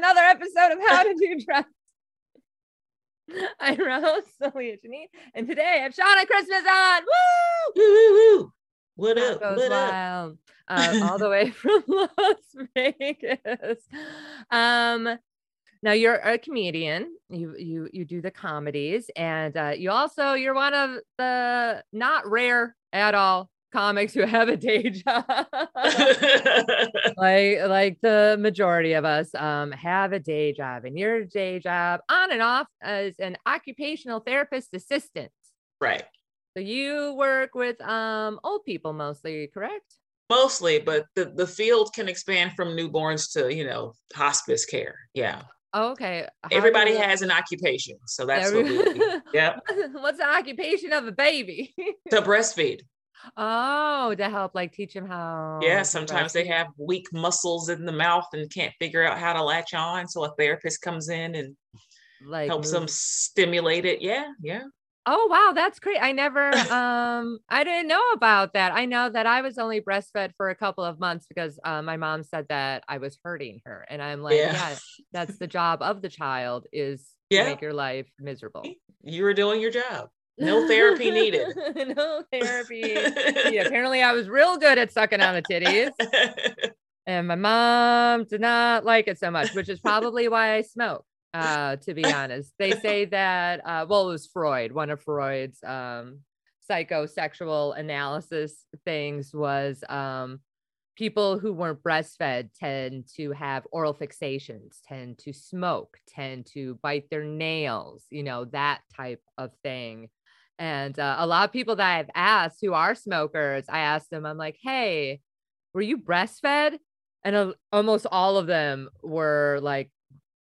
another episode of How to Do Drugs. I'm your host, Celia Janine, and today I have Shauna Christmas on. Woo! Woo, woo. What That up? What up? wild. Um, all the way from Las Vegas. Um, now you're a comedian. You you you do the comedies, and uh, you also you're one of the not rare at all comics who have a day job. like like the majority of us um have a day job, and your day job on and off as an occupational therapist assistant. right. So you work with um old people mostly, correct? Mostly, but the, the field can expand from newborns to, you know, hospice care. Yeah. Oh, okay. How Everybody has an occupation. So that's Every- what we. Yep. What's the occupation of a baby? To breastfeed. Oh, to help like teach them how. Yeah. Sometimes they have weak muscles in the mouth and can't figure out how to latch on. So a therapist comes in and like helps them stimulate it. Yeah. Yeah. Oh wow, that's great. I never um I didn't know about that. I know that I was only breastfed for a couple of months because uh, my mom said that I was hurting her. And I'm like, Yeah. yeah, that's the job of the child is Yeah. to make your life miserable. You were doing your job. No therapy needed. no therapy. Yeah, apparently I was real good at sucking on the titties. and my mom did not like it so much, which is probably why I smoke. Uh, to be honest, they say that uh, well, it was Freud, one of Freud's um, psychosexual analysis things was um, people who weren't breastfed tend to have oral fixations, tend to smoke, tend to bite their nails, you know, that type of thing. And uh, a lot of people that I've asked who are smokers, I asked them, I'm like, hey, were you breastfed? And uh, almost all of them were like,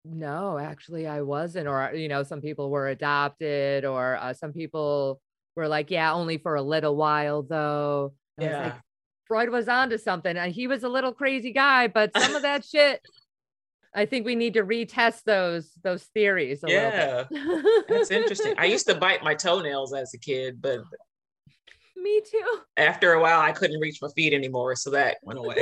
no, actually, I wasn't. Or, you know, some people were adopted, or uh, some people were like, yeah, only for a little while, though. And I was like, yeah. Freud was onto something. And he was a little crazy guy, but some of that shit, I think we need to retest those those theories a Yeah. little bit. That's interesting. I used to bite my toenails as a kid, but Me too. after a while I couldn't reach my feet anymore. So that went away.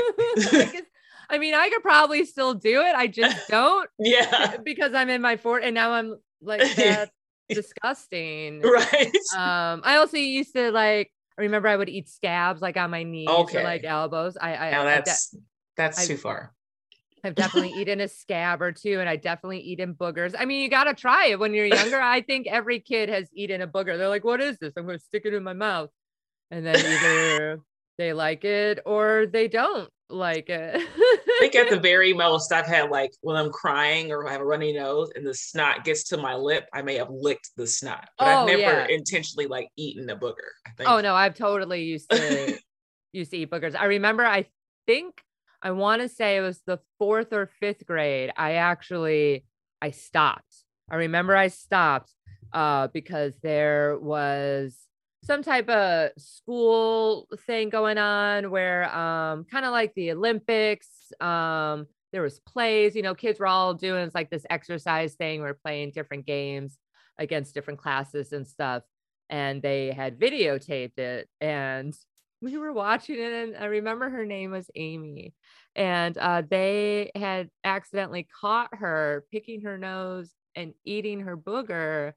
I mean, I could probably still do it. I just don't yeah. because I'm in my fort and now I'm like that's disgusting. Right. Um, I also used to like I remember I would eat scabs like on my knees or Okay. like elbows. I I, now I that's that's I- too far. I've definitely eaten a scab or two, and I definitely eaten boogers. I mean, you got to try it when you're younger. I think every kid has eaten a booger. They're like, "What is this?" I'm going to stick it in my mouth, and then either they like it or they don't like it. I think at the very most I've had like when I'm crying or I have a runny nose and the snot gets to my lip, I may have licked the snot, but Oh, I've never yeah. intentionally like eaten a booger. I oh, think. oh no, I've totally used to used to eat boogers. I remember. I think I want to say it was the fourth or fifth grade. I actually I stopped. I remember I stopped uh, because there was some type of school thing going on where um kind of like the Olympics um there was plays you know kids were all doing it's like this exercise thing we're playing different games against different classes and stuff and they had videotaped it and we were watching it and I remember her name was Amy and uh, they had accidentally caught her picking her nose and eating her booger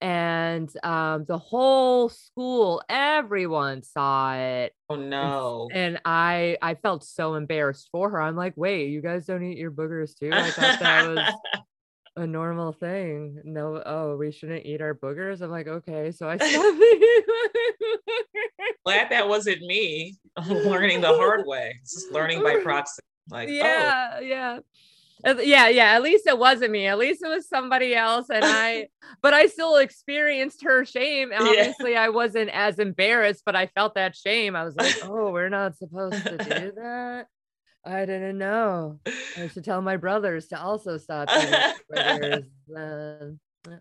and um, the whole school everyone saw it. Oh no. and i i felt so embarrassed for her. I'm like wait you guys don't eat your boogers too? I thought that was a normal thing no oh we shouldn't eat our boogers i'm like okay so i stopped eating my boogers. Glad that wasn't me. I'm learning the hard way. Just learning by proxy. Like, oh, yeah yeah yeah yeah at least it wasn't me at least it was somebody else and i but i still experienced her shame Yeah. obviously i wasn't as embarrassed but i felt that shame i was like oh we're not supposed to do that i didn't know i should tell my brothers to also stop then. Uh,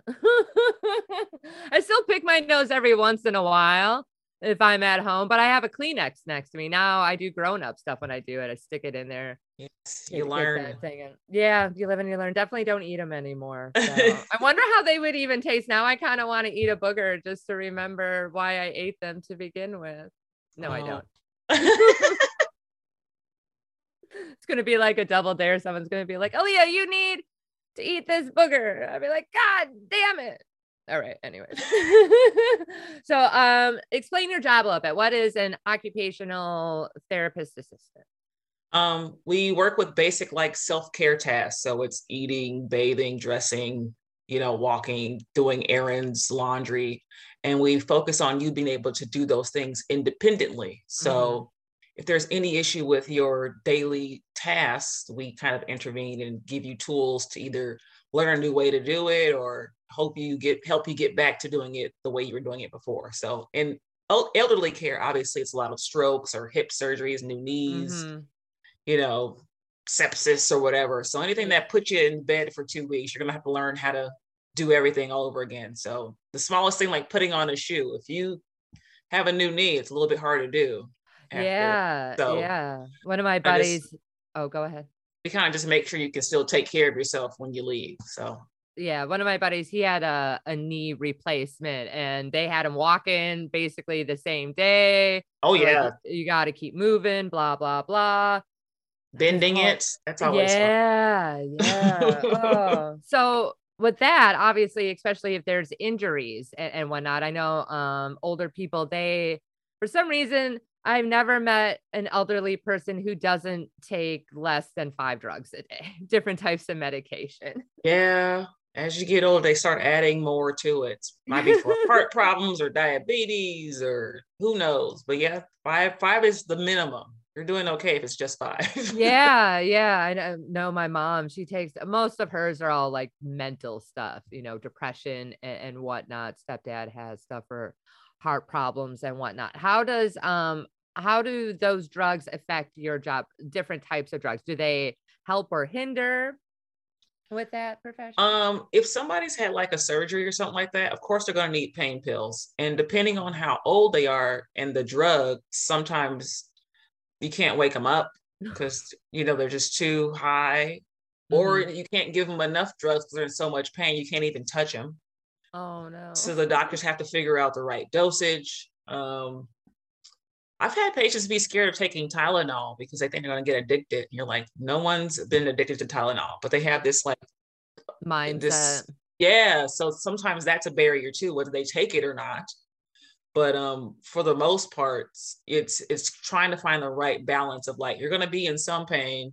i still pick my nose every once in a while if i'm at home but i have a kleenex next to me now i do grown-up stuff when i do it i stick it in there yes, you learn. thing. Yeah, you live and you learn. Definitely don't eat them anymore. So, I wonder how they would even taste. Now I kind of want to eat a booger just to remember why I ate them to begin with. No, I Oh. don't. It's gonna be like a double dare. Someone's gonna be like, "Oh yeah, you need to eat this booger." I'd be like, "God damn it!" All right. Anyways, so um, explain your job a little bit. What is an occupational therapist assistant? Um, we work with basic like self care tasks. So it's eating, bathing, dressing, you know, walking, doing errands, laundry, and we focus on you being able to do those things independently. So mm-hmm. If there's any issue with your daily tasks, we kind of intervene and give you tools to either learn a new way to do it or hope you get help you get back to doing it the way you were doing it before. So in elderly care, obviously it's a lot of strokes or hip surgeries, new knees, mm-hmm. you know, sepsis or whatever. So anything that puts you in bed for two weeks, you're gonna have to learn how to do everything all over again. So the smallest thing like putting on a shoe, if you have a new knee, it's a little bit hard to do. After. Yeah. So yeah. One of my buddies. Just, oh, go ahead. You kind of just make sure you can still take care of yourself when you leave. So yeah, one of my buddies, he had a, a knee replacement and they had him walking basically the same day. Oh, yeah. Like, you got to keep moving, blah, blah, blah. Bending it. That's always Yeah. Fun. Yeah. oh. So, with that, obviously, especially if there's injuries and, and whatnot, I know um, older people, they, for some reason, I've never met an elderly person who doesn't take less than five drugs a day, different types of medication. Yeah as you get older, they start adding more to it. Might be for heart problems or diabetes or who knows. But yeah, five five is the minimum. You're doing okay if it's just five. yeah, yeah. I know my mom. She takes most of hers are all like mental stuff, you know, depression and, and whatnot. Stepdad has stuff for heart problems and whatnot. How does um how do those drugs affect your job? Different types of drugs. Do they help or hinder? with that profession? Um, if somebody's had like a surgery or something like that, of course they're going to need pain pills. And depending on how old they are and the drug, sometimes you can't wake them up because you know they're just too high, mm-hmm. or you can't give them enough drugs because they're in so much pain you can't even touch them. Oh no! So the doctors have to figure out the right dosage. Um, I've had patients be scared of taking Tylenol because they think they're going to get addicted. And you're like, no one's been addicted to Tylenol, but they have this like mindset. This, yeah. So sometimes that's a barrier too, whether they take it or not. But um, for the most part, it's it's trying to find the right balance of like you're going to be in some pain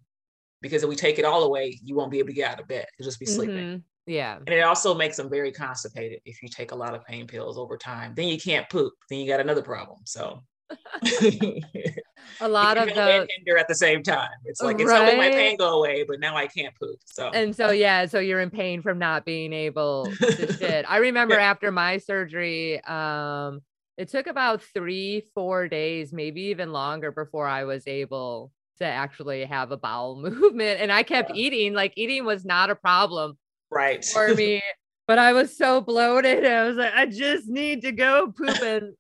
because if we take it all away, you won't be able to get out of bed. You'll just be sleeping. Mm-hmm. Yeah. And it also makes them very constipated if you take a lot of pain pills over time. Then you can't poop. Then you got another problem. So a lot of the hinder at the same time. It's like it's right? helping my pain go away, but now I can't poop. So and so yeah, so you're in pain from not being able to shit. I remember yeah. after my surgery, um, it took about three, four days, maybe even longer before I was able to actually have a bowel movement. And I kept yeah. eating, like eating was not a problem right for me. but I was so bloated. I was like, I just need to go poop. And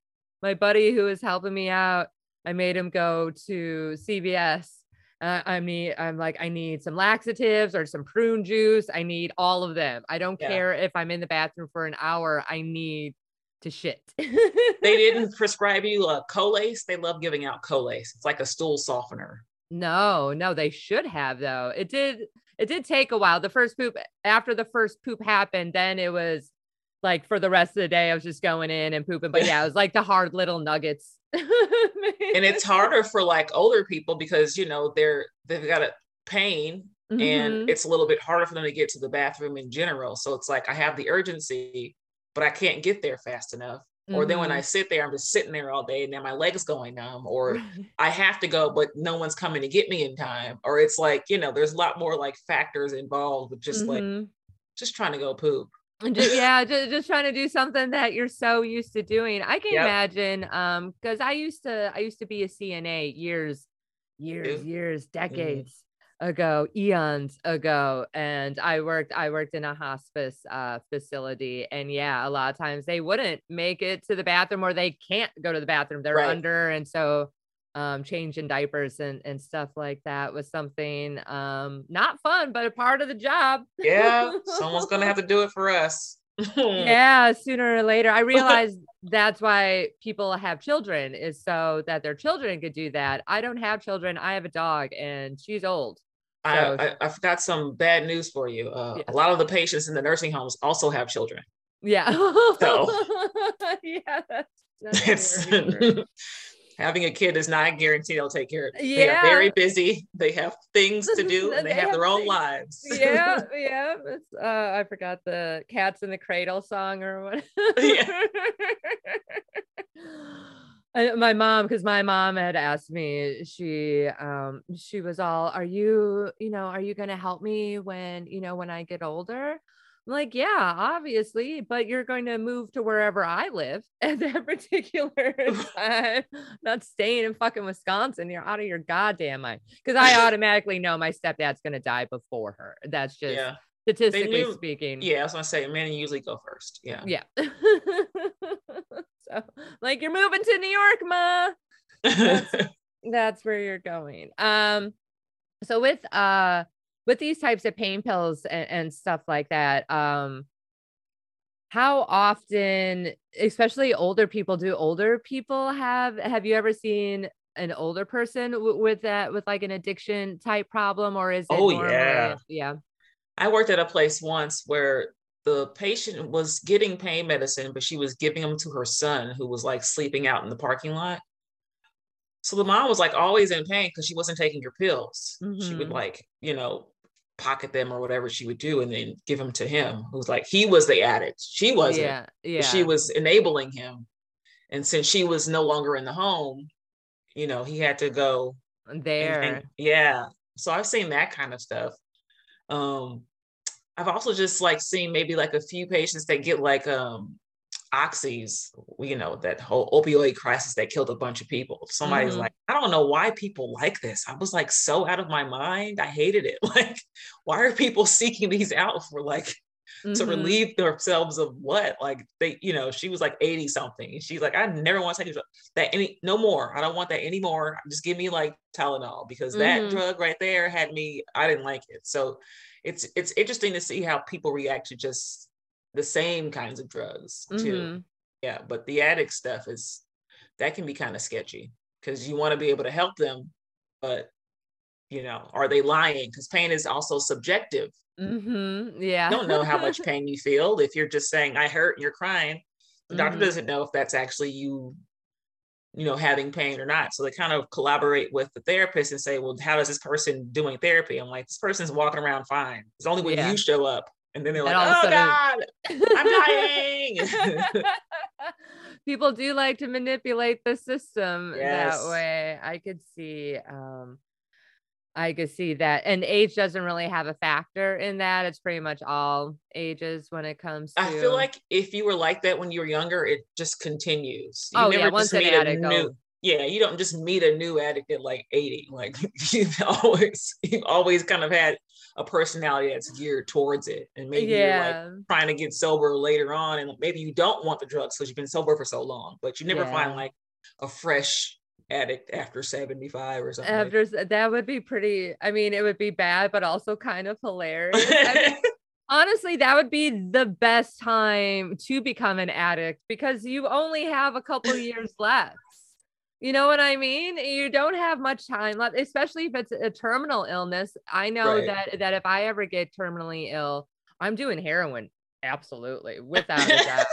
my buddy who was helping me out, I made him go to CVS. Uh, I mean, I'm like, I need some laxatives or some prune juice. I need all of them. I don't yeah. care if I'm in the bathroom for an hour. I need to shit. they didn't prescribe you a Colace. They love giving out Colace. It's like a stool softener. No, no, they should have though. It did. It did take a while. The first poop after the first poop happened, then it was like for the rest of the day, I was just going in and pooping. But yeah, it was like the hard little nuggets. and it's harder for like older people because you know they're they've got a pain mm-hmm. and it's a little bit harder for them to get to the bathroom in general. So it's like I have the urgency, but I can't get there fast enough. Mm-hmm. Or then when I mm-hmm. sit there, I'm just sitting there all day and then my legs going numb, or I have to go, but no one's coming to get me in time. Or it's like, you know, there's a lot more like factors involved with just mm-hmm. like just trying to go poop. Just, yeah, just, just trying to do something that you're so used to doing. I can yep. imagine um because I used to I used to be a CNA years, years, years, mm-hmm. decades mm-hmm. ago, eons ago. And I worked, I worked in a hospice uh facility. And yeah, a lot of times they wouldn't make it to the bathroom or they can't go to the bathroom. They're right. under. And so um, changing diapers and, and stuff like that was something um, not fun, but a part of the job. yeah, someone's gonna have to do it for us. yeah, sooner or later. I realized that's why people have children is so that their children could do that. I don't have children. I have a dog and she's old. So. I, I, have got some bad news for you. Uh, yes. A lot of the patients in the nursing homes also have children. Yeah. so yeah, that's, that's having a kid is not guaranteed they'll take care of it. Yeah. They are very busy. They have things to do and they, they have, have, their own lives. yeah, yeah. Uh, I forgot the cats in the cradle song or what. yeah. my mom because my mom had asked me she um she was all are you you know are you going to help me when you know when i get older I'm like, yeah, obviously, but you're going to move to wherever I live at that particular time. Not staying in fucking Wisconsin. You're out of your goddamn mind. Because I automatically know my stepdad's going to die before her. That's just yeah. statistically knew, speaking. Yeah, I was going to say, men usually go first. Yeah. Yeah. so, like, you're moving to New York, ma. That's, that's where you're going. Um, so with uh with these types of pain pills and, and stuff like that um how often especially older people do older people have have you ever seen an older person w- with that with like an addiction type problem or is it oh yeah yeah i worked at a place once where the patient was getting pain medicine but she was giving them to her son who was like sleeping out in the parking lot so the mom was like always in pain because she wasn't taking her pills mm-hmm. she would mm-hmm. like you know pocket them or whatever she would do and then give them to him who's like he was the addict. She wasn't. Yeah, yeah. she was enabling him. And since she was no longer in the home you know he had to go there and, and, yeah. So i've seen that kind of stuff. Um i've also just like seen maybe like a few patients that get like um oxys, you know, that whole opioid crisis that killed a bunch of people. Somebody's mm-hmm. like, I don't know why people like this. I was like so out of my mind. I hated it. Like, why are people seeking these out for like mm-hmm. to relieve themselves of what? Like they, you know, she was like 80 something. she's like, I never want to take that any no more. I don't want that anymore. Just give me like Tylenol because that mm-hmm. drug right there had me, I didn't like it. So it's it's interesting to see how people react to just the same kinds of drugs too. Mm-hmm. Yeah, but the addict stuff is that can be kind of sketchy because you want to be able to help them, but you know, are they lying? Because pain is also subjective. Mm-hmm. Yeah, you don't know how much pain you feel if you're just saying I hurt and you're crying. The doctor mm-hmm. doesn't know if that's actually you you know having pain or not so they kind of collaborate with the therapist and say well how is this person doing therapy i'm like this person's walking around fine it's only when yeah. you show up and then they're like, "Oh God, I'm dying." People do like to manipulate the system yes. that way. I could see, um, I could see that, and age doesn't really have a factor in that. It's pretty much all ages when it comes. to... I feel like if you were like that when you were younger, it just continues. You oh yeah, once an addict, new, yeah, you don't just meet a new addict at like 80. Like you've always you've always kind of had a personality that's geared towards it. And maybe yeah. you're like trying to get sober later on. And maybe you don't want the drugs because you've been sober for so long, but you never yeah. find like a fresh addict after 75 or something. After like. that would be pretty, I mean, it would be bad, but also kind of hilarious. I mean, honestly, that would be the best time to become an addict because you only have a couple years left. You know what I mean? You don't have much time left, especially if it's a terminal illness. I know right. that that if I ever get terminally ill, I'm doing heroin. Absolutely, without a doubt.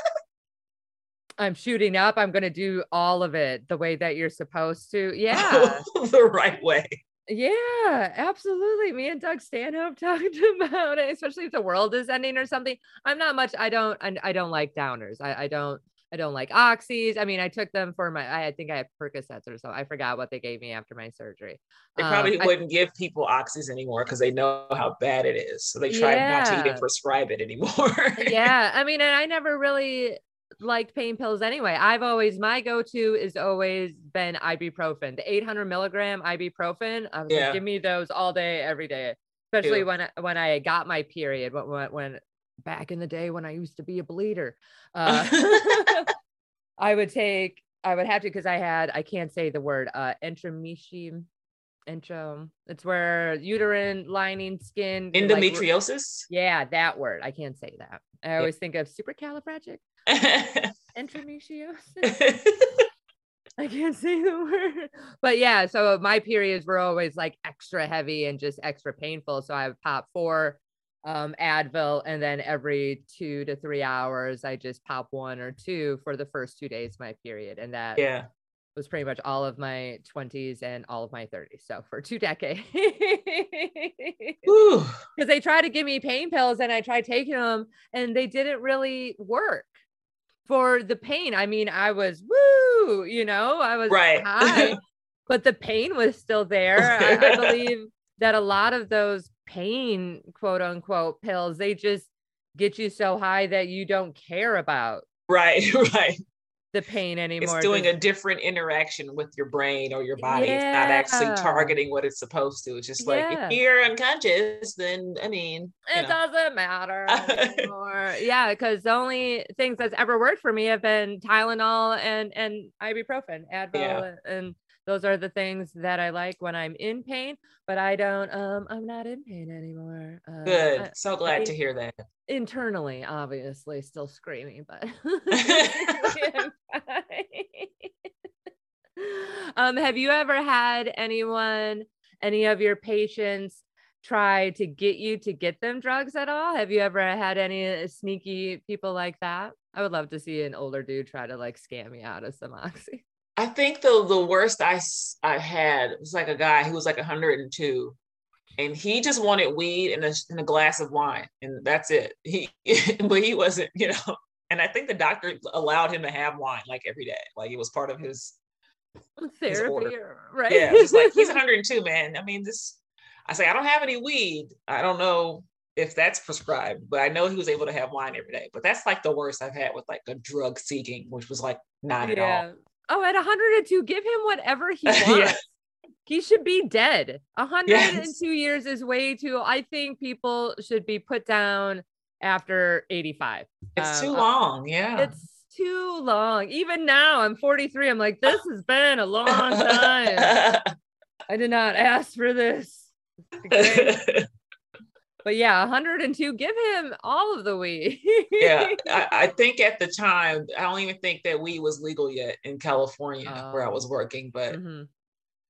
I'm shooting up. I'm going to do all of it the way that you're supposed to. Yeah. the right way. Yeah, absolutely. Me and Doug Stanhope talked about it, especially if the world is ending or something. I'm not much. I don't. I, I don't like downers. I, I don't. I don't like oxys. I mean, I took them for my, I think I had Percocets or so. I forgot what they gave me after my surgery. They probably um, wouldn't I, give people oxys anymore because they know how bad it is. So they try yeah. not to even prescribe it anymore. yeah. I mean, and I never really liked pain pills anyway. I've always, my go to is always been ibuprofen, the 800 milligram ibuprofen. I was yeah. like, give me those all day, every day especially Ew. when I, when I got my period when, when back in the day when I used to be a bleeder. Uh, I would take, I would have to because I had, I can't say the word, uh, entermesion. Intro. It's where uterine lining skin. Endometriosis. Like, yeah, that word. I can't say that. I always think of supercalifragic. Endometriosis. I can't say the word. But yeah, so my periods were always like extra heavy and just extra painful. So I would pop four um, Advil, and then every two to three hours, I just pop one or two for the first two days of my period. And that yeah was pretty much all of my 20s and all of my 30s. So for two decades. Because they tried to give me pain pills and I tried taking them and they didn't really work for the pain. I mean, I was woo, you know, I was right. high, but the pain was still there. I, I believe that a lot of those pain, quote unquote, pills, they just get you so high that you don't care about. Right, right the pain anymore. It's doing a different interaction with your brain or your body. Yeah. It's not actually targeting what it's supposed to. It's just like yeah. if you're unconscious, then I mean, it know. doesn't matter anymore. yeah, because the only things that's ever worked for me have been Tylenol and and ibuprofen, Advil, yeah. and those are the things that I like when I'm in pain, but I don't um I'm not in pain anymore. Uh, Good. I, so glad to hear that. Internally, obviously still screaming, but um have you ever had anyone any of your patients try to get you to get them drugs at all? Have you ever had any sneaky people like that? I would love to see an older dude try to like scam me out of some oxy. I think the the worst I I had was like a guy who was like 102, and he just wanted weed and a, and a glass of wine, and that's it. He but he wasn't, you know. And I think the doctor allowed him to have wine like every day, like it was part of his therapy, uh, right? Yeah, it's like he's 102, man. I mean, this. I say I don't have any weed. I don't know if that's prescribed, but I know he was able to have wine every day. But that's like the worst I've had with like a drug seeking, which was like not yeah. at all. Oh, at 102, give him whatever he wants. yeah. He should be dead. 102 yes. years is way too. I think people should be put down after 85. It's um, too long. Yeah. It's too long. Even now, I'm 43. I'm like, this has been a long time. I did not ask for this but yeah 102 give him all of the weed yeah I, I, think at the time i don't even think that weed was legal yet in california where i was oh. working but mm-hmm.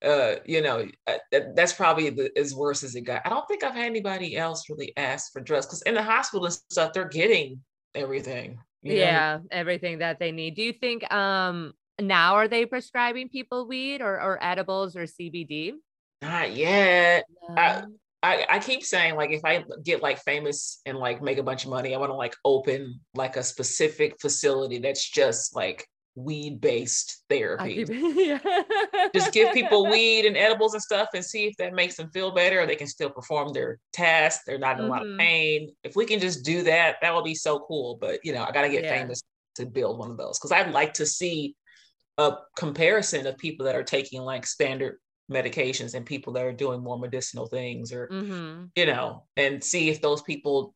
uh you know uh, that's probably the, as worse as it got i don't think i've had anybody else really ask for drugs because in the hospital and stuff they're getting everything yeah know? everything that they need do you think um now are they prescribing people weed or, or edibles or cbd not yet. No. I, I, keep saying like if I get like famous and like make a bunch of money, I want to like open like a specific facility that's just like weed based therapy. Keep, just give people weed and edibles and stuff and see if that makes them feel better or they can still perform their tasks. They're not in mm-hmm. a lot of mm-hmm. pain. If we can just do that, that would be so cool. But you know, I gotta get yeah. famous to build one of those because I'd like to see a comparison of people that are taking like standard medications and people that are doing more medicinal things or mm-hmm. you know and see if those people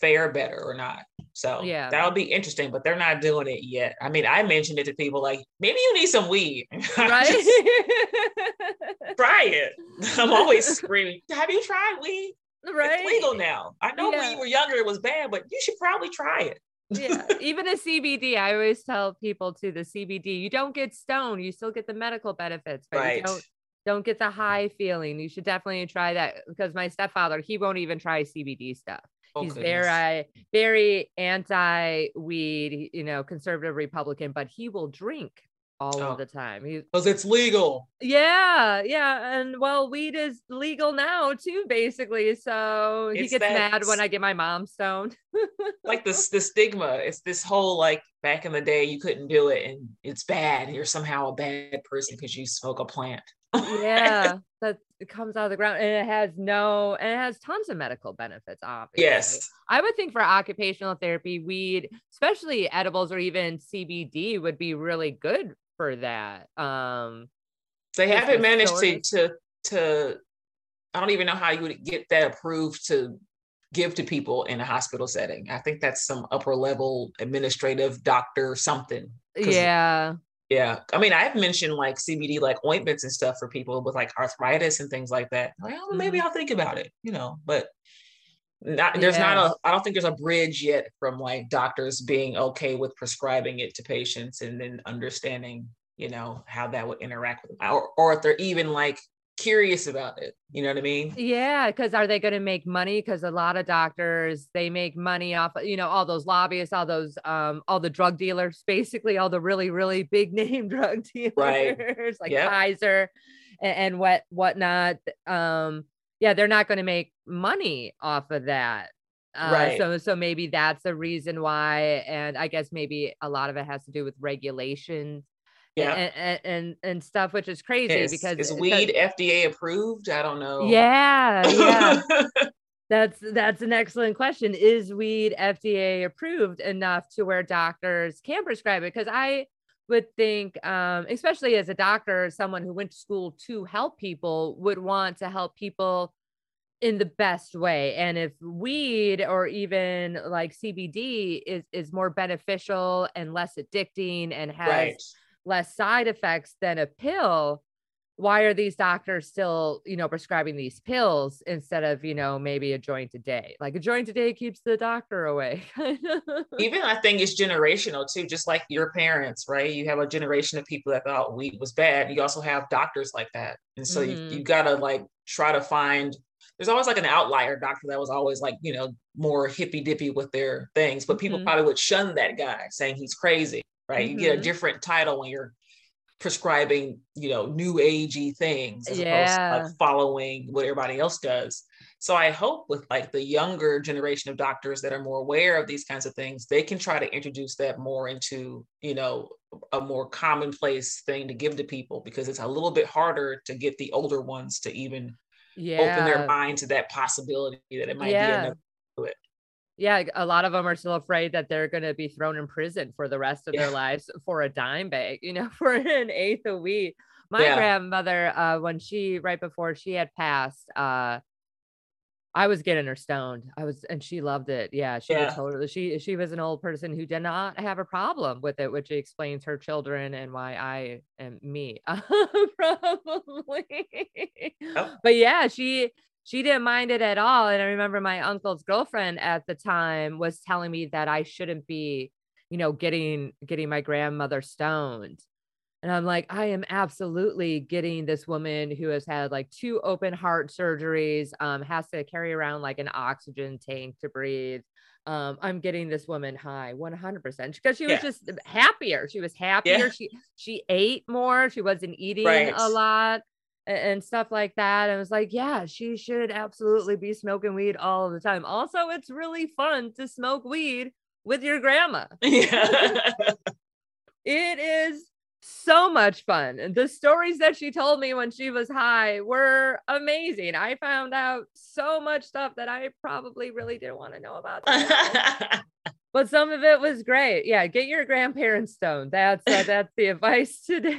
fare better or not. So yeah. that'll be interesting but they're not doing it yet. I mean i mentioned it to people like maybe you need some weed. Right? try it. I'm always screaming have you tried weed? Right? it's legal now. I know yeah. when you were younger it was bad but you should probably try it. Yeah, even a CBD. I always tell people to the CBD, you don't get stoned, you still get the medical benefits, but right. you don't don't get the high feeling. You should definitely try that because my stepfather, he won't even try CBD stuff. Oh, He's very, very anti weed, you know, conservative Republican, but he will drink all oh. of the time. Because it's legal. Yeah, yeah. And well, weed is legal now too, basically. So it's he gets mad when I get my mom stoned. like this the stigma. It's this whole like back in the day you couldn't do it and it's bad. You're somehow a bad person because you smoke a plant yeah, that comes out of the ground and it has no and it has tons of medical benefits. Obviously, yes. I would think for occupational therapy, weed, especially edibles or even CBD, would be really good for that. Um, they haven't managed to to to. I don't even know how you would get that approved to give to people in a hospital setting. I think that's some upper level administrative doctor something. Yeah Yeah. I mean, I've mentioned like CBD, like ointments and stuff for people with like arthritis and things like that. Well, maybe mm-hmm. I'll think about it, you know, but not, there's yeah. not a, I don't think there's a bridge yet from like doctors being okay with prescribing it to patients and then understanding, you know, how that would interact with them or, or if they're even like curious about it. You know what I mean? Yeah, because are they going to make money? Because a lot of doctors they make money off, you know, all those lobbyists, all those, um, all the drug dealers, basically all the really, really big name drug dealers, right. like yep. Kaiser and, and what whatnot. Um, yeah, they're not going to make money off of that. Uh, right. So, so maybe that's the reason why, and I guess maybe a lot of it has to do with regulations yeah. and, and and stuff which is crazy is, because is weed fda approved? I don't know. Yeah yeah. That's that's an excellent question. Is weed fda approved enough to where doctors can prescribe it? Because i would think um, especially as a doctor someone who went to school to help people would want to help people in the best way. And if weed or even like cbd is is more beneficial and less addicting and has right less side effects than a pill why are these doctors still you know prescribing these pills instead of you know maybe a joint a day? Like a joint a day keeps the doctor away even i think it's generational too just like your parents right? You have a generation of people that thought weed was bad. You also have doctors like that. And so mm-hmm. you, you gotta like try to find there's always like an outlier doctor that was always like you know more hippy dippy with their things but people mm-hmm. probably would shun that guy saying he's crazy right? Mm-hmm. You get a mm-hmm. different title when you're prescribing, you know, new agey things as yeah. opposed to like following what everybody else does. So I hope with like the younger generation of doctors that are more aware of these kinds of things, they can try to introduce that more into, you know, a more commonplace thing to give to people because it's a little bit harder to get the older ones to even yeah. open their mind to that possibility that it might yeah. be yeah, a lot of them are still afraid that they're going to be thrown in prison for the rest of yeah. their lives for a dime bag, you know, for an eighth of weed. My yeah. grandmother, uh, when she right before she had passed, uh, I was getting her stoned. I was, and she loved it. Yeah, she yeah. totally. She she was an old person who did not have a problem with it, which explains her children and why I am me, probably. Oh. But yeah, she she didn't mind it at all. And I remember my uncle's girlfriend at the time was telling me that I shouldn't be, you know, getting getting my grandmother stoned. And I'm like, I am absolutely getting this woman who has had like two open heart surgeries, um, has to carry around like an oxygen tank to breathe. Um, I'm getting this woman high 100% because she was yeah. just happier. She was happier. Yeah. She she ate more. She wasn't eating right. a lot and stuff like that. I was like, yeah, she should absolutely be smoking weed all the time. Also, it's really fun to smoke weed with your grandma. Yeah. it is so much fun. And the stories that she told me when she was high were amazing. I found out so much stuff that I probably really didn't want to know about. but some of it was great. Yeah, get your grandparents stoned. That's uh, that's the advice today.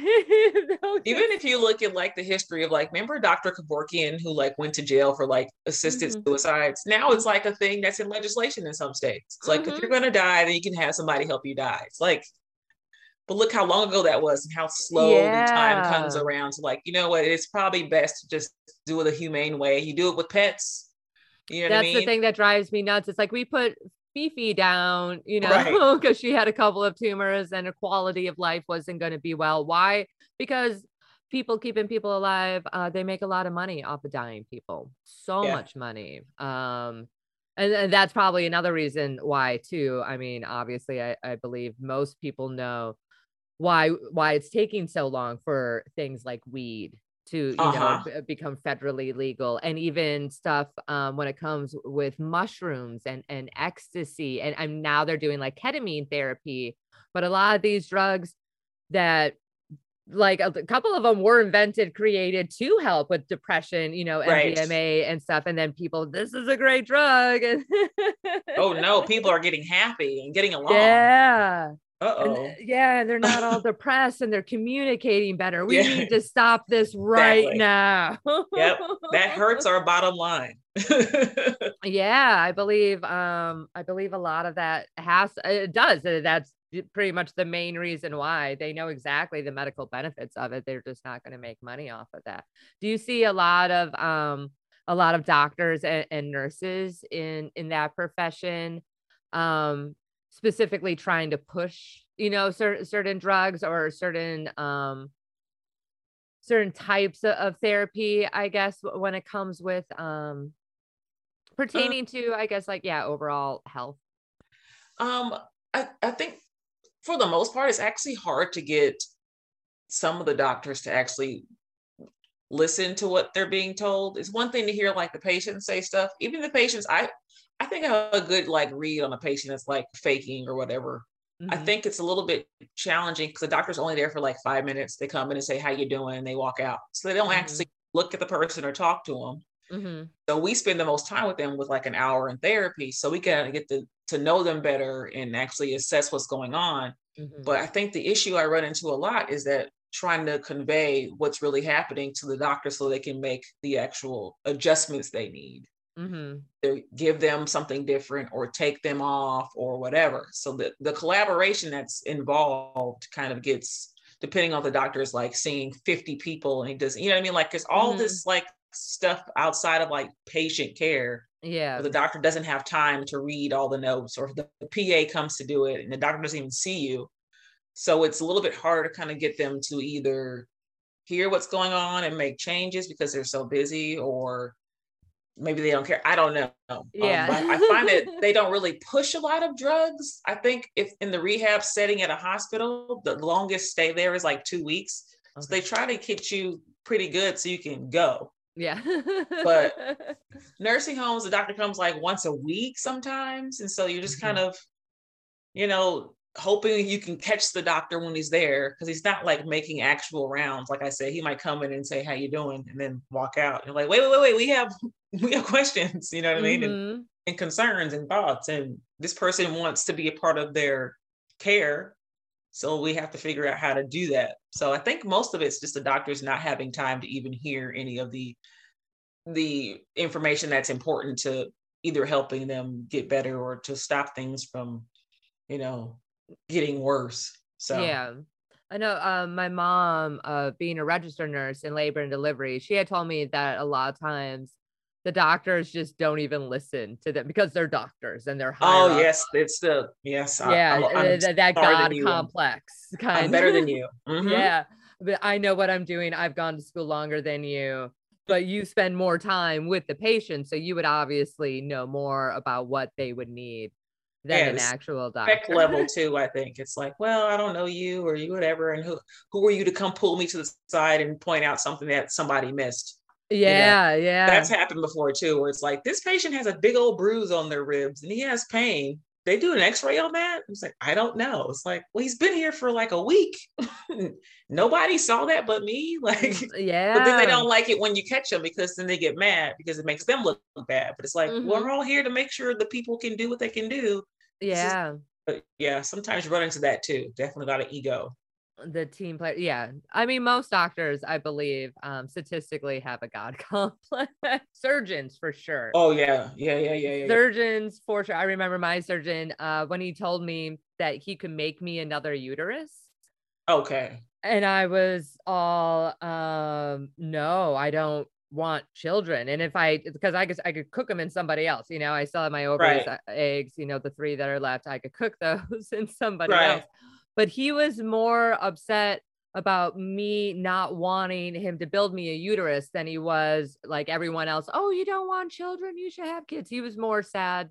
Even if you look at like the history of like, remember Dr. Kevorkian who like went to jail for like assisted mm-hmm. suicides. Now it's like a thing that's in legislation in some states. It's like mm-hmm. if you're gonna die, then you can have somebody help you die. It's like, but look how long ago that was and how slowly yeah. time comes around to like, you know what? It's probably best to just do it a humane way. You do it with pets. You know That's I mean? the thing that drives me nuts. It's like we put Fifi down, you know, because right. she had a couple of tumors and her quality of life wasn't going to be well. Why? Because people keeping people alive, uh, they make a lot of money off of dying people. So yeah. much money. Um, and, and, that's probably another reason why too. I mean, obviously, I, I believe most people know why why it's taking so long for things like weed to you uh-huh. know become federally legal. And even stuff um, when it comes with mushrooms and and ecstasy and, and now they're doing like ketamine therapy. But a lot of these drugs that like a, couple of them were invented created to help with depression you know MDMA right. and stuff and then people this is a great drug. Oh no people are getting happy and getting along. Yeah uh-oh. yeah, they're not all depressed and they're communicating better. We yeah. need to stop this right exactly. now. yep. That hurts our bottom line. yeah, I believe um I believe a lot of that has it does. That's pretty much the main reason why they know exactly the medical benefits of it. They're just not going to make money off of that. Do you see a lot of um a lot of doctors and, and nurses in in that profession um specifically trying to push you know certain certain drugs or certain um certain types of, of therapy i guess when it comes with um uh pertaining to i guess like yeah overall health. Um I, I think for the most part it's actually hard to get some of the doctors to actually listen to what they're being told. It's one thing to hear like the patients say stuff. Even the patients i i think i have a good like read on a patient that's like faking or whatever mm-hmm. i think it's a little bit challenging because the doctor's only there for like five minutes they come in and say how you doing and they walk out so they don't mm-hmm. actually look at the person or talk to them Mm-hmm. So we spend the most time with them with like an hour in therapy, so we can get to to know them better and actually assess what's going on. Mm-hmm. But I think the issue I run into a lot is that trying to convey what's really happening to the doctor so they can make the actual adjustments they need. Mm-hmm. give them something different or take them off or whatever. So the, the collaboration that's involved kind of gets depending on the doctor's like seeing 50 people and he does, you know what I mean? Like, cause all mm-hmm. this like stuff outside of like patient care. Yeah. The doctor doesn't have time to read all the notes, or the, the PA comes to do it and the doctor doesn't even see you. So it's a little bit harder to kind of get them to either hear what's going on and make changes because they're so busy, or maybe they don't care. I don't know. Um, yeah. Um, I find that they don't really push a lot of drugs. I think if in the rehab setting at a hospital, the longest stay there is like two weeks. Okay. So they try to get you pretty good so you can go. Yeah. but nursing homes, the doctor comes like once a week sometimes. And so you're just mm-hmm. kind of, you know, hoping you can catch the doctor when he's there because he's not like making actual rounds. Like I said, he might come in and say, How you doing? and then walk out. And like, wait, wait, wait, wait, we have we have questions, you know what I mean? Mm-hmm. And, and concerns and thoughts. And this person wants to be a part of their care. So we have to figure out how to do that. So I think most of it's just the doctors not having time to even hear any of the the information that's important to either helping them get better or to stop things from, you know, getting worse. So yeah. I know uh, my mom, uh, being a registered nurse in labor and delivery, she had told me that a lot of times the doctors just don't even listen to them because they're doctors and they're oh up. yes it's the yes yeah I'm, I'm uh, that god complex kind I'm better than you. Mm-hmm. yeah but i know what i'm doing. I've gone to school longer than you but you spend more time with the patient so you would obviously know more about what they would need than yeah, an actual doctor. level too i think. It's like well i don't know you or you whatever and who who are you to come pull me to the side and point out something that somebody missed yeah, you know, yeah. That's happened before too, where it's like this patient has a big old bruise on their ribs and he has pain. They do an x-ray on that. It's like, I don't know. It's like, well, he's been here for like a week. Nobody saw that but me. Like, yeah. But then they don't like it when you catch them because then they get mad because it makes them look bad. But it's like, mm-hmm. we're all here to make sure the people can do what they can do. Yeah. but yeah, sometimes you run into that too. Definitely got an ego the team player yeah. I mean most doctors i believe um statistically have a god complex. Surgeons for sure. Oh yeah. Yeah yeah yeah, yeah surgeons for sure. I remember my surgeon uh when he told me that he could make me another uterus. Okay. And i was all um no i don't want children. And if i because i guess i could cook them in somebody else you know? I still have my ovaries right. Uh, eggs you know the three that are left i could cook those in somebody right. else but he was more upset about me not wanting him to build me a uterus than he was like everyone else. Oh, you don't want children? You should have kids. He was more sad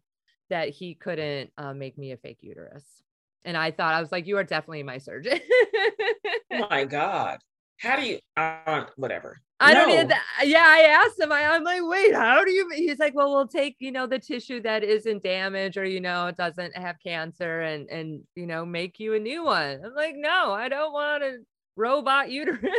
that he couldn't uh, make me a fake uterus. And I thought, I was like, you are definitely my surgeon. oh my God. How do you, uh, whatever. I no. don't. Yeah, I asked him. I, am like, wait, how do you? He's like, well, we'll take you know the tissue that isn't damaged or you know it doesn't have cancer and and you know make you a new one. I'm like, no, I don't want a robot uterus.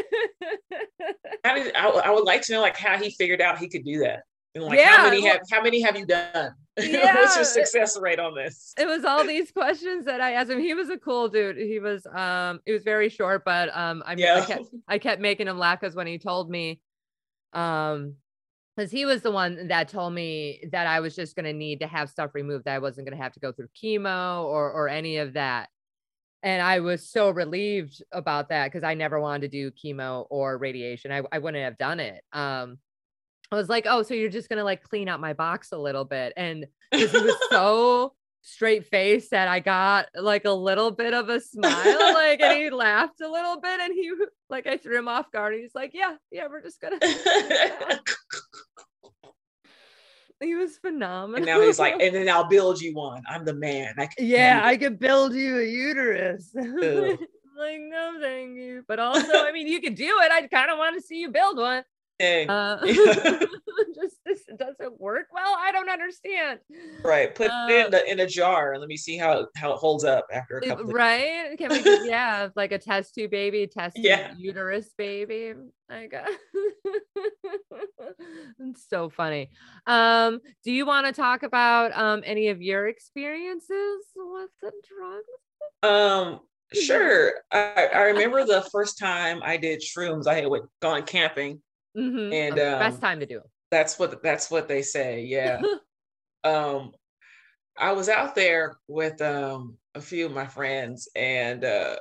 how did I, I would like to know like how he figured out he could do that. And like yeah, how many have how many have you done? Yeah, What's your success rate on this? It was all these questions that I asked him. He was a cool dude. He was um it was very short, but um I mean yeah. I, kept, I kept making him laugh because when he told me um because he was the one that told me that I was just gonna need to have stuff removed, that I wasn't gonna have to go through chemo or or any of that. and I was so relieved about that because I never wanted to do chemo or radiation. I, I wouldn't have done it. Um, I was like, oh, so you're just gonna like clean out my box a little bit. And because he was so straight face that I got like a little bit of a smile, like, and he laughed a little bit, and he like I threw him off guard. He's like, yeah, yeah, we're just gonna. he was phenomenal. And now he's like, and then I'll build you one. I'm the man. I yeah, I could build you a uterus. like, no, thank you. But also, I mean, you could do it. I kind of want to see you build one. Hey. Uh, just this doesn't work well. I don't understand. Right. Put uh, it in, the, in a jar and let me see how how it holds up after a couple. Right? Can we? Just, yeah, like a test tube baby, test yeah. uterus baby. I got. it's so funny. Um, do you want to talk about um any of your experiences with the drugs? Um, sure. I, I remember the first time I did shrooms. I had went, gone camping Mm-hmm. And um, best time to do it. That's what that's what they say. Yeah. um, I was out there with um a few of my friends, and uh,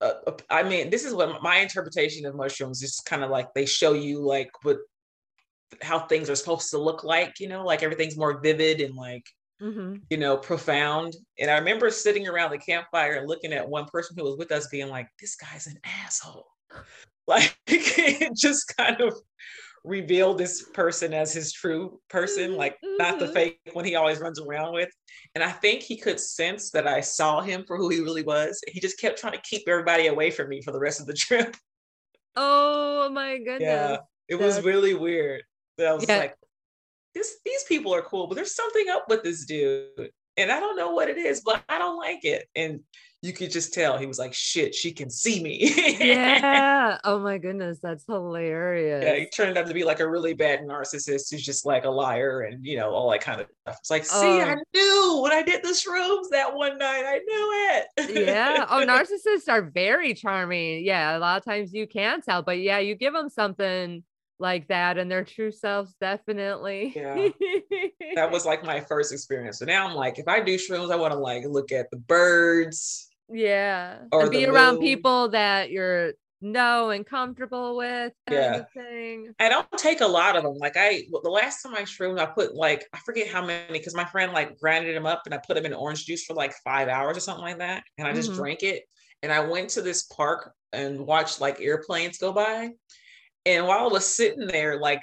uh, uh I mean, this is what my interpretation of mushrooms is kind of like they show you like what how things are supposed to look like, you know, like everything's more vivid and like Mm-hmm. you know, profound. And I remember sitting around the campfire and looking at one person who was with us being like, this guy's an asshole. Like it just kind of revealed this person as his true person, like mm-hmm. not the mm-hmm. fake one he always runs around with. And I think he could sense that I saw him for who he really was. He just kept trying to keep everybody away from me for the rest of the trip. Oh my goodness. Yeah. It That's... was really weird. That I was yeah. like, this these people are cool, but there's something up with this dude. And I don't know what it is, but I don't like it. And you could just tell he was like, shit, she can see me. yeah. Oh my goodness. That's hilarious. Yeah. He turned out to be like a really bad narcissist who's just like a liar and, you know, all that kind of stuff. It's like, see, I oh. knew when I did the shrooms that one night. I knew it. yeah. Oh, narcissists are very charming. Yeah. A lot of times you can tell, but yeah, you give them something like that and their true selves definitely yeah that was like my first experience so now i'm like if i do shrooms i want to like look at the birds yeah or be around people that you're know and comfortable with yeah i don't take a lot of them like i the last time i shroomed i put like i forget how many because my friend like grinded them up and i put them in orange juice for like five hours or something like that and i just mm-hmm. drank it and i went to this park and watched like airplanes go by and while I was sitting there, like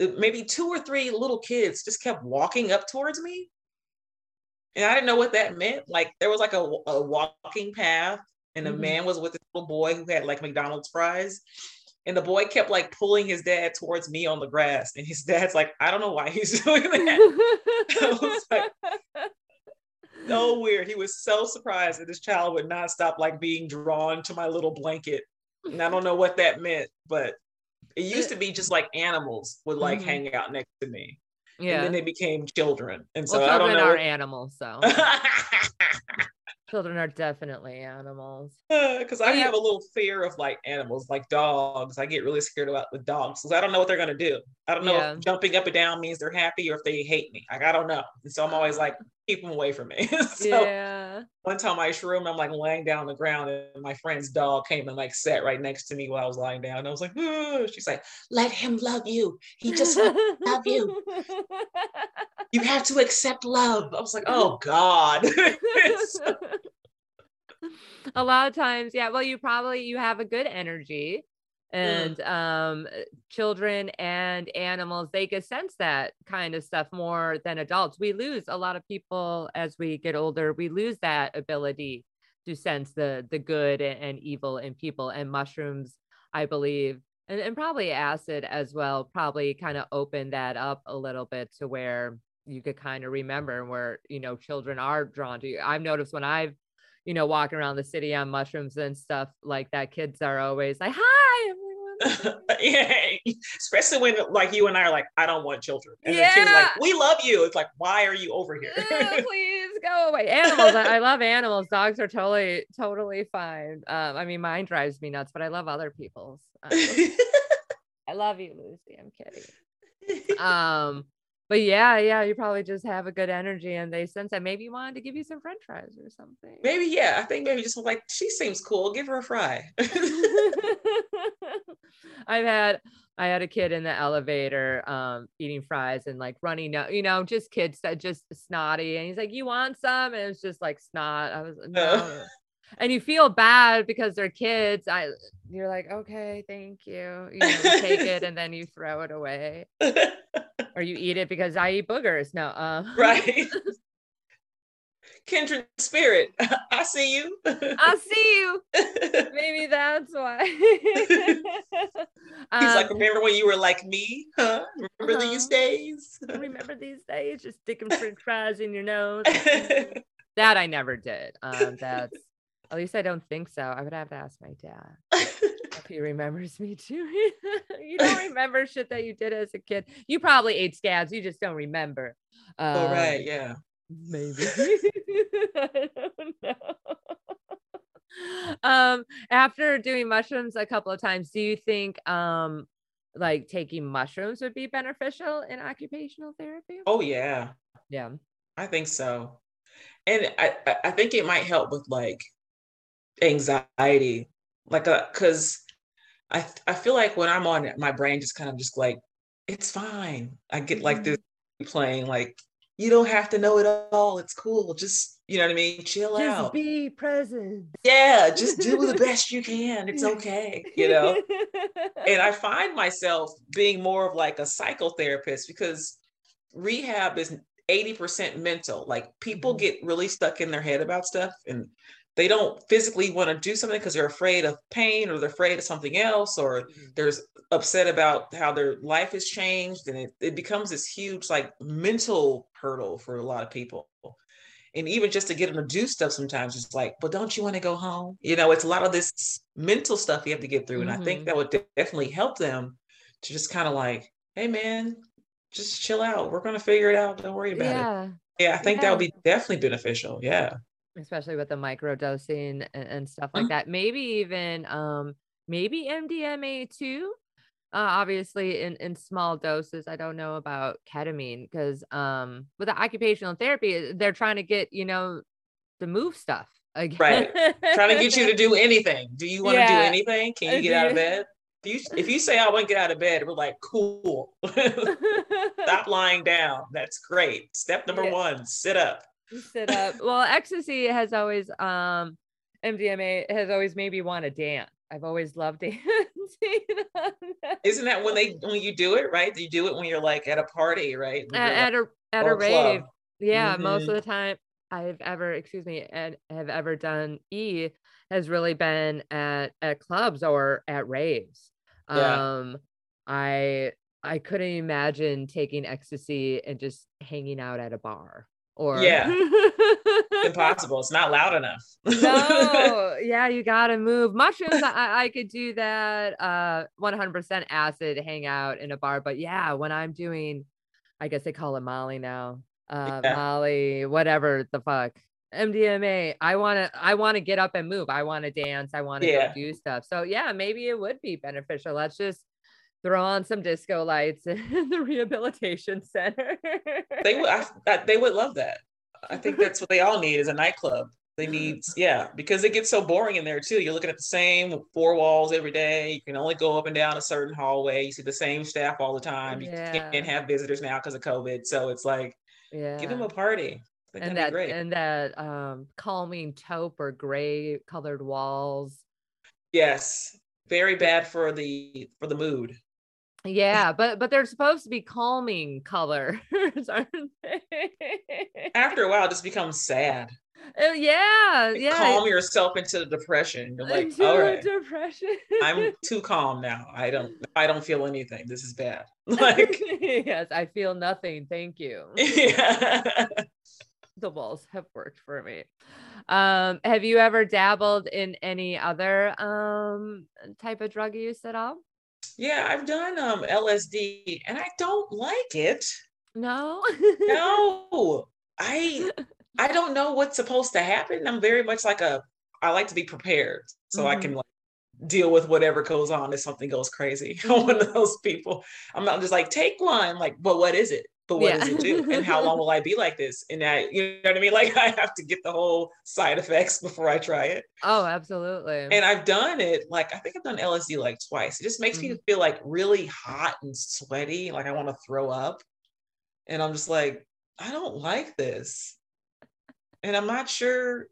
maybe two or three little kids just kept walking up towards me. And I didn't know what that meant. Like there was like a, a walking path, and a mm-hmm. man was with this little boy who had like McDonald's fries. And the boy kept like pulling his dad towards me on the grass. And his dad's like, I don't know why he's doing that. I was like, so weird. He was so surprised that this child would not stop like being drawn to my little blanket. And I don't know what that meant, but it used to be just like animals would like mm-hmm. hang out next to me. Yeah. And then they became children. And so well, children I don't know. are animals, so children are definitely animals. Because uh, I have a little fear of like animals, like dogs. I get really scared about the dogs because I don't know what they're gonna do. I don't know yeah. if jumping up and down means they're happy or if they hate me. Like I don't know. And so I'm always like, keep them away from me. so yeah. one time I shroom, I'm like laying down on the ground and my friend's dog came and like sat right next to me while I was lying down. And I was like, oh. she's like, let him love you. He just love you. You have to accept love. I was like, oh God. a lot of times, yeah. Well, you probably you have a good energy and mm. um children and animals they can sense that kind of stuff more than adults we lose a lot of people as we get older we lose that ability to sense the the good and evil in people and mushrooms i believe and, and probably acid as well probably kind of open that up a little bit to where you could kind of remember where you know children are drawn to you i've noticed when i've you know walking around the city on mushrooms and stuff like that kids are always like hi everyone!" yeah, especially when like you and I are like, I don't want children, and yeah. like, we love you. It's like, why are you over here? please go away. Animals, I, I, love animals. Dogs are totally, totally fine. Um, I mean, mine drives me nuts, but I love other people's. Um, I love you, Lucy. I'm kidding. Um, but yeah, yeah, you probably just have a good energy and they sense that maybe you wanted to give you some french fries or something. Maybe, yeah. I think maybe just like, she seems cool. Give her a fry. I've had I had a kid in the elevator um eating fries and like running out, you know, just kids that just snotty. And he's like, You want some? And it's just like snot. I was no. And you feel bad because they're kids. I you're like, okay, thank you. You know, take it and then you throw it away. or you eat it because I eat boogers. No, uh right kindred spirit. I see you. I see you. Maybe that's why. He's um, like, remember when you were like me? Huh? Remember uh-huh. these days? remember these days? Just sticking french fries in your nose. that I never did. Um, that's at least I don't think so. I would have to ask my dad if he remembers me too. you don't remember shit that you did as a kid. You probably ate scabs. You just don't remember. Um, oh right, yeah. Maybe. I don't know. um, after doing mushrooms a couple of times, do you think um like taking mushrooms would be beneficial in occupational therapy? Oh yeah. Yeah. I think so. And I, I think it might help with like anxiety. Like a uh, cause I I feel like when I'm on it, my brain just kind of just like, it's fine. I get like this mm-hmm. playing like you don't have to know it all. It's cool. Just, you know what I mean? Chill just out. Be present. Yeah, just do the best you can. It's okay, you know? and I find myself being more of like a psychotherapist because rehab is 80% mental. Like people mm-hmm. get really stuck in their head about stuff and they don't physically want to do something because they're afraid of pain or they're afraid of something else or mm-hmm. they're upset about how their life has changed and it, it becomes this huge like mental hurdle for a lot of people and even just to get them to do stuff sometimes it's like but don't you want to go home you know it's a lot of this mental stuff you have to get through and mm-hmm. i think mm-hmm. that would definitely help them to just kind of like hey man just chill out we're going to figure it out don't worry about yeah. it yeah i think yeah. that would be definitely beneficial yeah especially with the micro dosing and, and stuff like mm-hmm. that. Maybe even um maybe MDMA too. Uh, obviously in, in small doses. I don't know about ketamine because um with the occupational therapy, they're trying to get, you know, the move stuff again. Right. trying to get you to do anything. Do you want to yeah. do anything? Can you get out of bed? If you, if you say I want to get out of bed, we're like, cool. Stop lying down. That's great. Step number yeah. one, sit up sit up. Well, ecstasy has always um MDMA has always made me want to dance. I've always loved dancing. Isn't that when they when you do it right? You do it when you're like at a party, right? At, at, a at a rave. Club. Yeah, mm-hmm. most of the time I've ever, excuse me, and have ever done E has really been at at clubs or at raves. Yeah. Um I I couldn't imagine taking ecstasy and just hanging out at a bar or yeah. Impossible. It's not loud enough. No. Yeah you gotta move. Mushrooms I, I could do that uh 100% acid hang out in a bar but yeah when i'm doing i guess they call it molly now uh yeah. molly whatever the fuck mdma i want to i want to get up and move. I want to dance. I want to yeah. do stuff. So yeah maybe it would be beneficial. Let's just throw on some disco lights in the rehabilitation center. they would I, they would love that. I think that's what they all need is a nightclub. They need yeah, because it gets so boring in there too. You're looking at the same four walls every day. You can only go up and down a certain hallway. You see the same staff all the time. You yeah. can't have visitors now because of COVID. So it's like yeah. give them a party. and that and that um calming taupe or gray colored walls. Yes. Very bad for the for the mood. Yeah, but but they're supposed to be calming colors, aren't they? After a while, it just becomes sad. Uh, yeah, yeah. Calm yourself into the depression. You're like, into all right, depression. I'm too calm now. I don't. I don't feel anything. This is bad. Like, yes, I feel nothing. Thank you. Yeah. the walls have worked for me. Um, have you ever dabbled in any other um type of drug use at all? Yeah, I've done um LSD and I don't like it. No. no. I I don't know what's supposed to happen. I'm very much like a I like to be prepared so mm-hmm. I can like deal with whatever goes on if something goes crazy. I'm one of those people. I'm not just like take one, like, but what is it? But what yeah. does it do? And how long will I be like this? And I, you know what I mean? Like I have to get the whole side effects before I try it. Oh, absolutely. And I've done it, like I think I've done LSD like twice. It just makes mm-hmm. me feel like really hot and sweaty, like I want to throw up. And I'm just like, I don't like this. And I'm not sure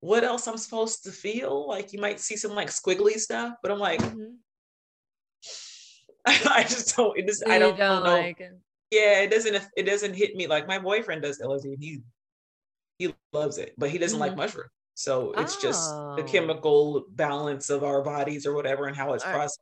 what else I'm supposed to feel. Like you might see some like squiggly stuff, but I'm like, mm-hmm. I just don't. It just I don't, don't know. Like it. Yeah, it doesn't. It doesn't hit me like my boyfriend does LSD. He he loves it, but he doesn't mm-hmm. like mushrooms. So it's oh. just the oh. chemical balance of our bodies or whatever, and how it's processed.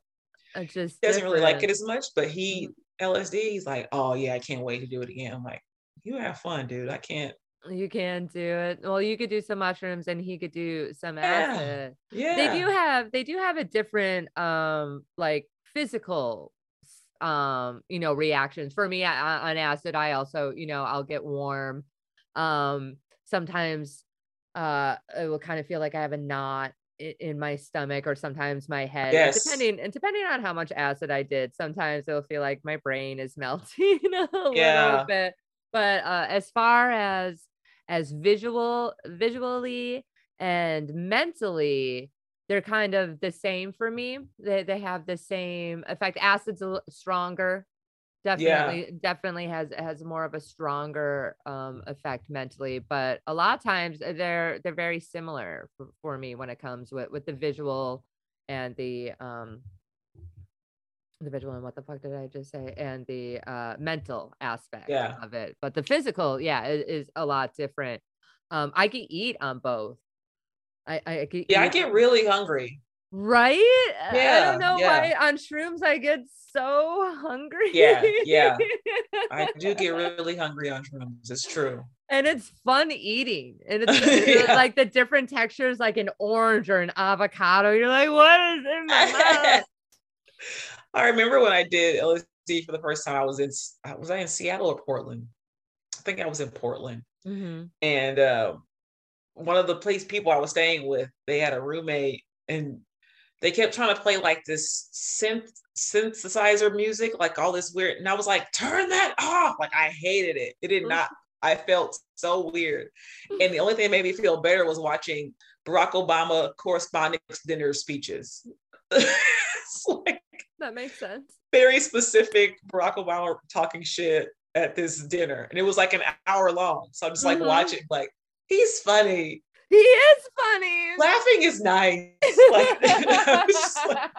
It just doesn't different. really like it as much. But he mm-hmm. LSD, he's like, oh yeah, I can't wait to do it again. I'm like, you have fun, dude. I can't. You can do it. Well, you could do some mushrooms and he could do some acid. Yeah. They do have they do have a different um like physical um you know reactions for me on acid i also you know i'll get warm um sometimes uh it will kind of feel like i have a knot in my stomach or sometimes my head yes. depending and depending on how much acid i did sometimes it'll feel like my brain is melting a yeah. little bit but uh as far as as visual visually and mentally they're kind of the same for me. They they have the same effect. Acid's a little stronger. Definitely, yeah. definitely has has more of a stronger um, effect mentally, but a lot of times uh, they're they're very similar for, for me when it comes with with the visual and the um the visual and what the fuck did I just say and the uh mental aspect yeah. of it. But the physical, yeah, is, is a lot different. Um, I can eat on both. I, I get, yeah, I get really hungry. Right? Yeah. I don't know yeah. why on shrooms I get so hungry. Yeah, yeah. I do get really hungry on shrooms. It's true. And it's fun eating. And it's yeah. like the different textures, like an orange or an avocado. You're like, what is in my mouth? I remember when I did LSD for the first time. I was in was I in Seattle or Portland? I think I was in Portland. Mm-hmm. And uh, one of the place people I was staying with, they had a roommate and they kept trying to play like this synth synthesizer music, like all this weird. And I was like, turn that off. Like I hated it. It did mm. not, I felt so weird. And the only thing that made me feel better was watching Barack Obama correspondence dinner speeches. like, that makes sense. Very specific Barack Obama talking shit at this dinner. And it was like an hour long. So I'm just like mm-hmm. watching, like, he's funny. He is funny. Laughing is nice. Like, like,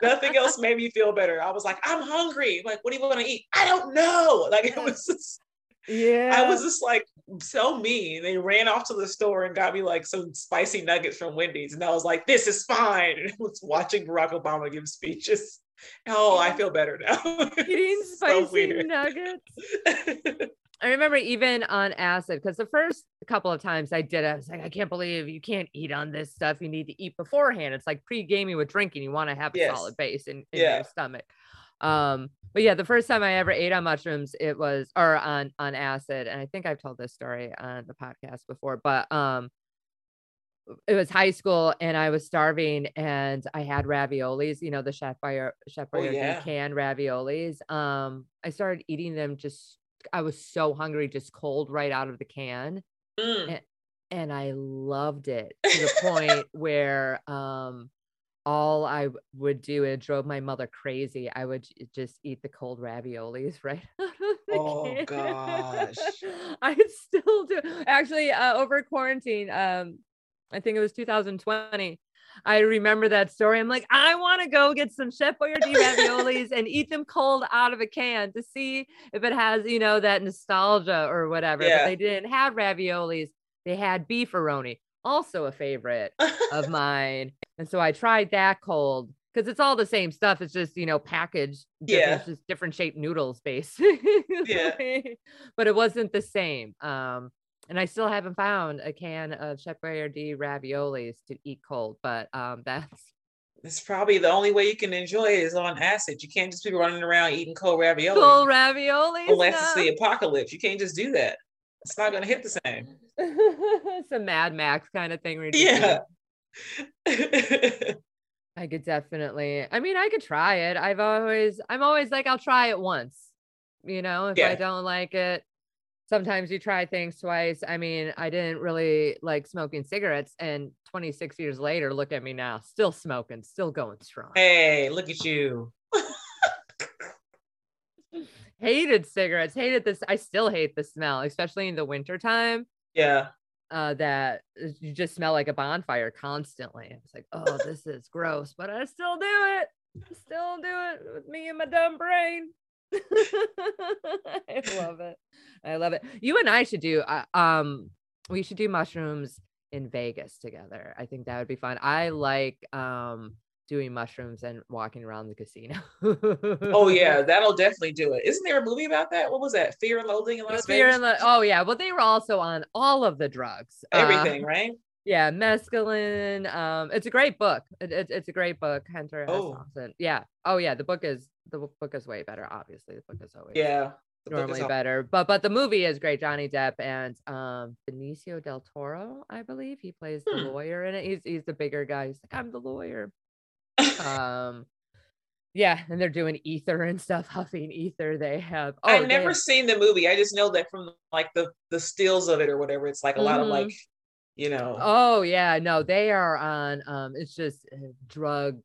nothing else made me feel better. I was like, I'm hungry. Like, what do you want to eat? I don't know. Like, it was just, yeah. I was just like so mean. They ran off to the store and got me like some spicy nuggets from Wendy's. And I was like, this is fine. And I was watching Barack Obama give speeches. Oh, I feel better now. Eating spicy nuggets. I remember even on acid, because the first couple of times I did it, I was like, I can't believe you can't eat on this stuff. You need to eat beforehand. It's like pre-gaming with drinking. You want to have a yes. solid base in, in yeah. your stomach. Um, but yeah, the first time I ever ate on mushrooms, it was or on on acid, and I think I've told this story on the podcast before, but um it was high school and I was starving and I had raviolis, you know, the Chef Boyardee, Chef Boyardee oh, yeah. canned raviolis. Um, I started eating them just I was so hungry, just cold right out of the can. Mm. And, and I loved it to the point where um all I would do, and it drove my mother crazy. I would just eat the cold raviolis right Oh can. gosh. I still do. Actually, uh, over quarantine, um, I think it was 2020. I remember that story. I'm like, I want to go get some Chef Boyardee raviolis and eat them cold out of a can to see if it has, you know, that nostalgia or whatever. Yeah. But they didn't have raviolis. They had beefaroni, also a favorite of mine. And so I tried that cold because it's all the same stuff. It's just, you know, packaged. Yeah. It's just different shaped noodles base. yeah. but it wasn't the same. Um, and I still haven't found a can of Chef Boyardee raviolis to eat cold, but um, that's it's probably the only way you can enjoy it is on acid. You can't just be running around eating cold ravioli. Cold ravioli. Unless it's the apocalypse. You can't just do that. It's not gonna hit the same. it's a Mad Max kind of thing. Yeah. I could definitely. I mean, I could try it. I've always, I'm always like, I'll try it once You know, if Yeah. I don't like it, sometimes you try things twice. I mean, I didn't really like smoking cigarettes, and 26 years later, look at me now, still smoking, still going strong. Hey, look at you. Hated cigarettes, hated this. I still hate the smell, especially in the wintertime. Yeah. uh, that you just smell like a bonfire constantly. It's like, oh, this is gross, but I still do it. I still do it with me and my dumb brain. I love it. I love it. You and I should do. Uh, um, we should do mushrooms in Vegas together. I think that would be fun. I like um doing mushrooms and walking around the casino. Oh yeah, that'll definitely do it. Isn't there a movie about that? What was that? Fear and Loathing in Las Fear Vegas. and Lo- oh yeah, well they were also on all of the drugs. Uh, Everything, right? Yeah mescaline um it's a great book it, it- it's a great book hunter S. Oh. Thompson. yeah oh yeah the book is the book is way better obviously the book is always Yeah. the normally all- better but but the movie is great johnny depp and um benicio del toro i believe he plays the Hmm. lawyer in it he's he's the bigger guy he's like i'm the lawyer um yeah and they're doing ether and stuff huffing ether they have oh I've never have- seen the movie. I just know that from like the the stills of it or whatever. It's like a lot of like, you know. Oh yeah, no, they are on. Um, it's just uh, drug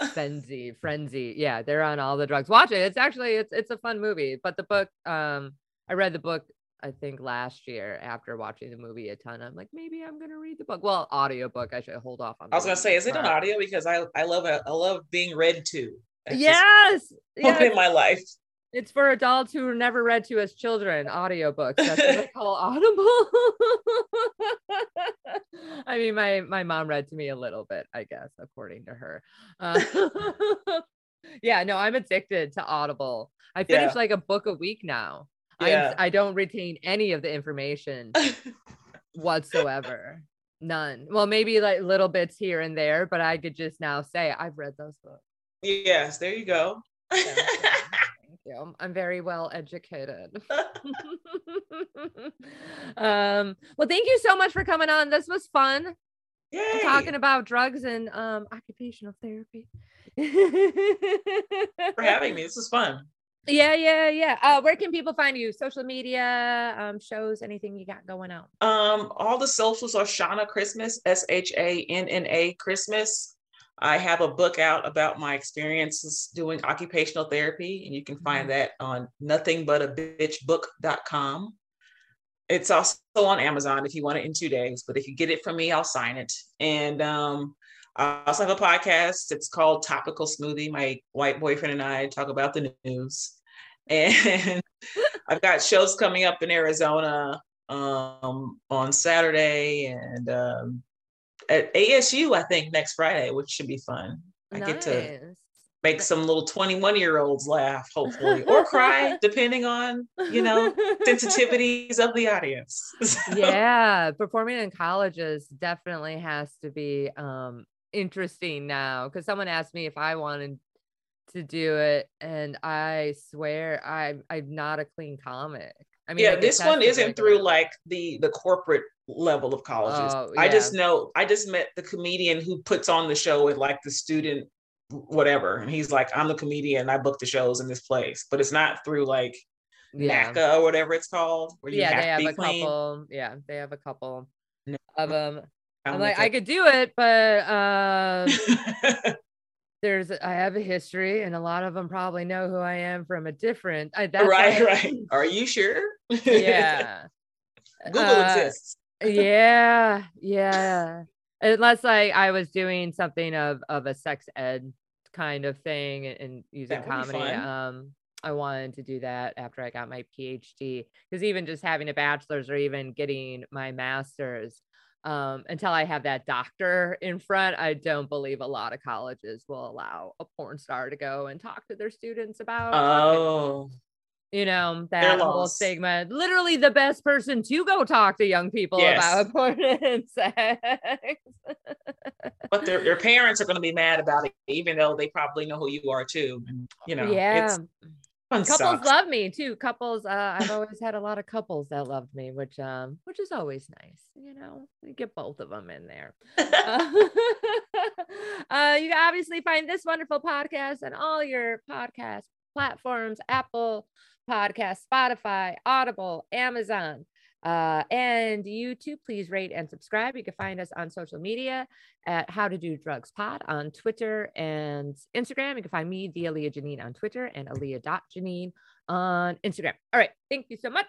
frenzy, frenzy. Yeah, they're on all the drugs. Watch it. It's actually it's it's a fun movie. But the book, um, I read the book I think last year after watching the movie a ton. I'm like, maybe I'm gonna read the book. Well, audiobook. I should hold off on. I was gonna say, is it on audio? Because I I love it. I love being read to. That's Yes, yes. in my life. It's for adults who never read to as children. Audiobooks. That's what they call Audible. I mean, my my mom read to me a little bit, I guess, according to her. Uh, yeah, no, I'm addicted to Audible. I finish Yeah. like a book a week now. Yeah. I'm, I don't retain any of the information whatsoever. None. Well, maybe like little bits here and there, but I could just now say I've read those books. yes, there you go. Thank you. I'm very well educated. um, well, thank you so much for coming on. This was fun Yay. talking about drugs and um occupational therapy. for having me. This was fun. Yeah, yeah, yeah. Uh, where can people find you? Social media, um, shows, anything you got going on? Um, all the socials are Shanna Christmas, S H A N N A Christmas. I have a book out about my experiences doing occupational therapy, and you can find that on nothingbutabitchbook.com. It's also on Amazon if you want it in two days, but if you get it from me, I'll sign it. And um, I also have a podcast. It's called Topical Smoothie. My white boyfriend and I talk about the news. And I've got shows coming up in Arizona um, on Saturday and um, at ASU, I think next Friday, which should be fun. I get to make some little 21 year olds laugh, hopefully, or cry, depending on, you know, sensitivities of the audience. yeah, performing in colleges definitely has to be um interesting now because someone asked me if I wanted to do it, and I swear I'm I'm not a clean comic. I mean, yeah, get this one isn't through regularly. like the the corporate level of colleges. Oh, I just know I just met the comedian who puts on the show with like the student whatever, and he's like, I'm the comedian. I book the shows in this place, but it's not through like yeah. NACA or whatever it's called, where you yeah, have they have a clean. couple. Yeah, they have a couple No. of them. I'm like, like I could do it, but um, there's I have a history, and a lot of them probably know who I am from a different. I, right, why- right. Are you sure? Yeah. Google Uh, exists. yeah, yeah. Unless like I was doing something of of a sex ed kind of thing and, and using That would be comedy. Um, I wanted to do that after I got my PhD because even just having a bachelor's or even getting my master's, um, until I have that doctor in front, I don't believe a lot of colleges will allow a porn star to go and talk to their students about Oh, you know that whole stigma literally the best person to go talk to young people Yes. about porn and sex but their, their parents are going to be mad about it, even though they probably know who you are too. And, you know, yeah it's fun couples sucks. love me too couples uh, i've always had a lot of couples that loved me which um which is always nice you know you get both of them in there uh, uh, you can obviously find this wonderful podcast on all your podcast platforms apple Podcast, Spotify, Audible, Amazon. Uh, and you too, please rate and subscribe. You can find us on social media at How to Do Drugs Pod on Twitter and Instagram. You can find me, the Alia Janine, on Twitter and Alia.Janine on Instagram. All right. Thank you so much.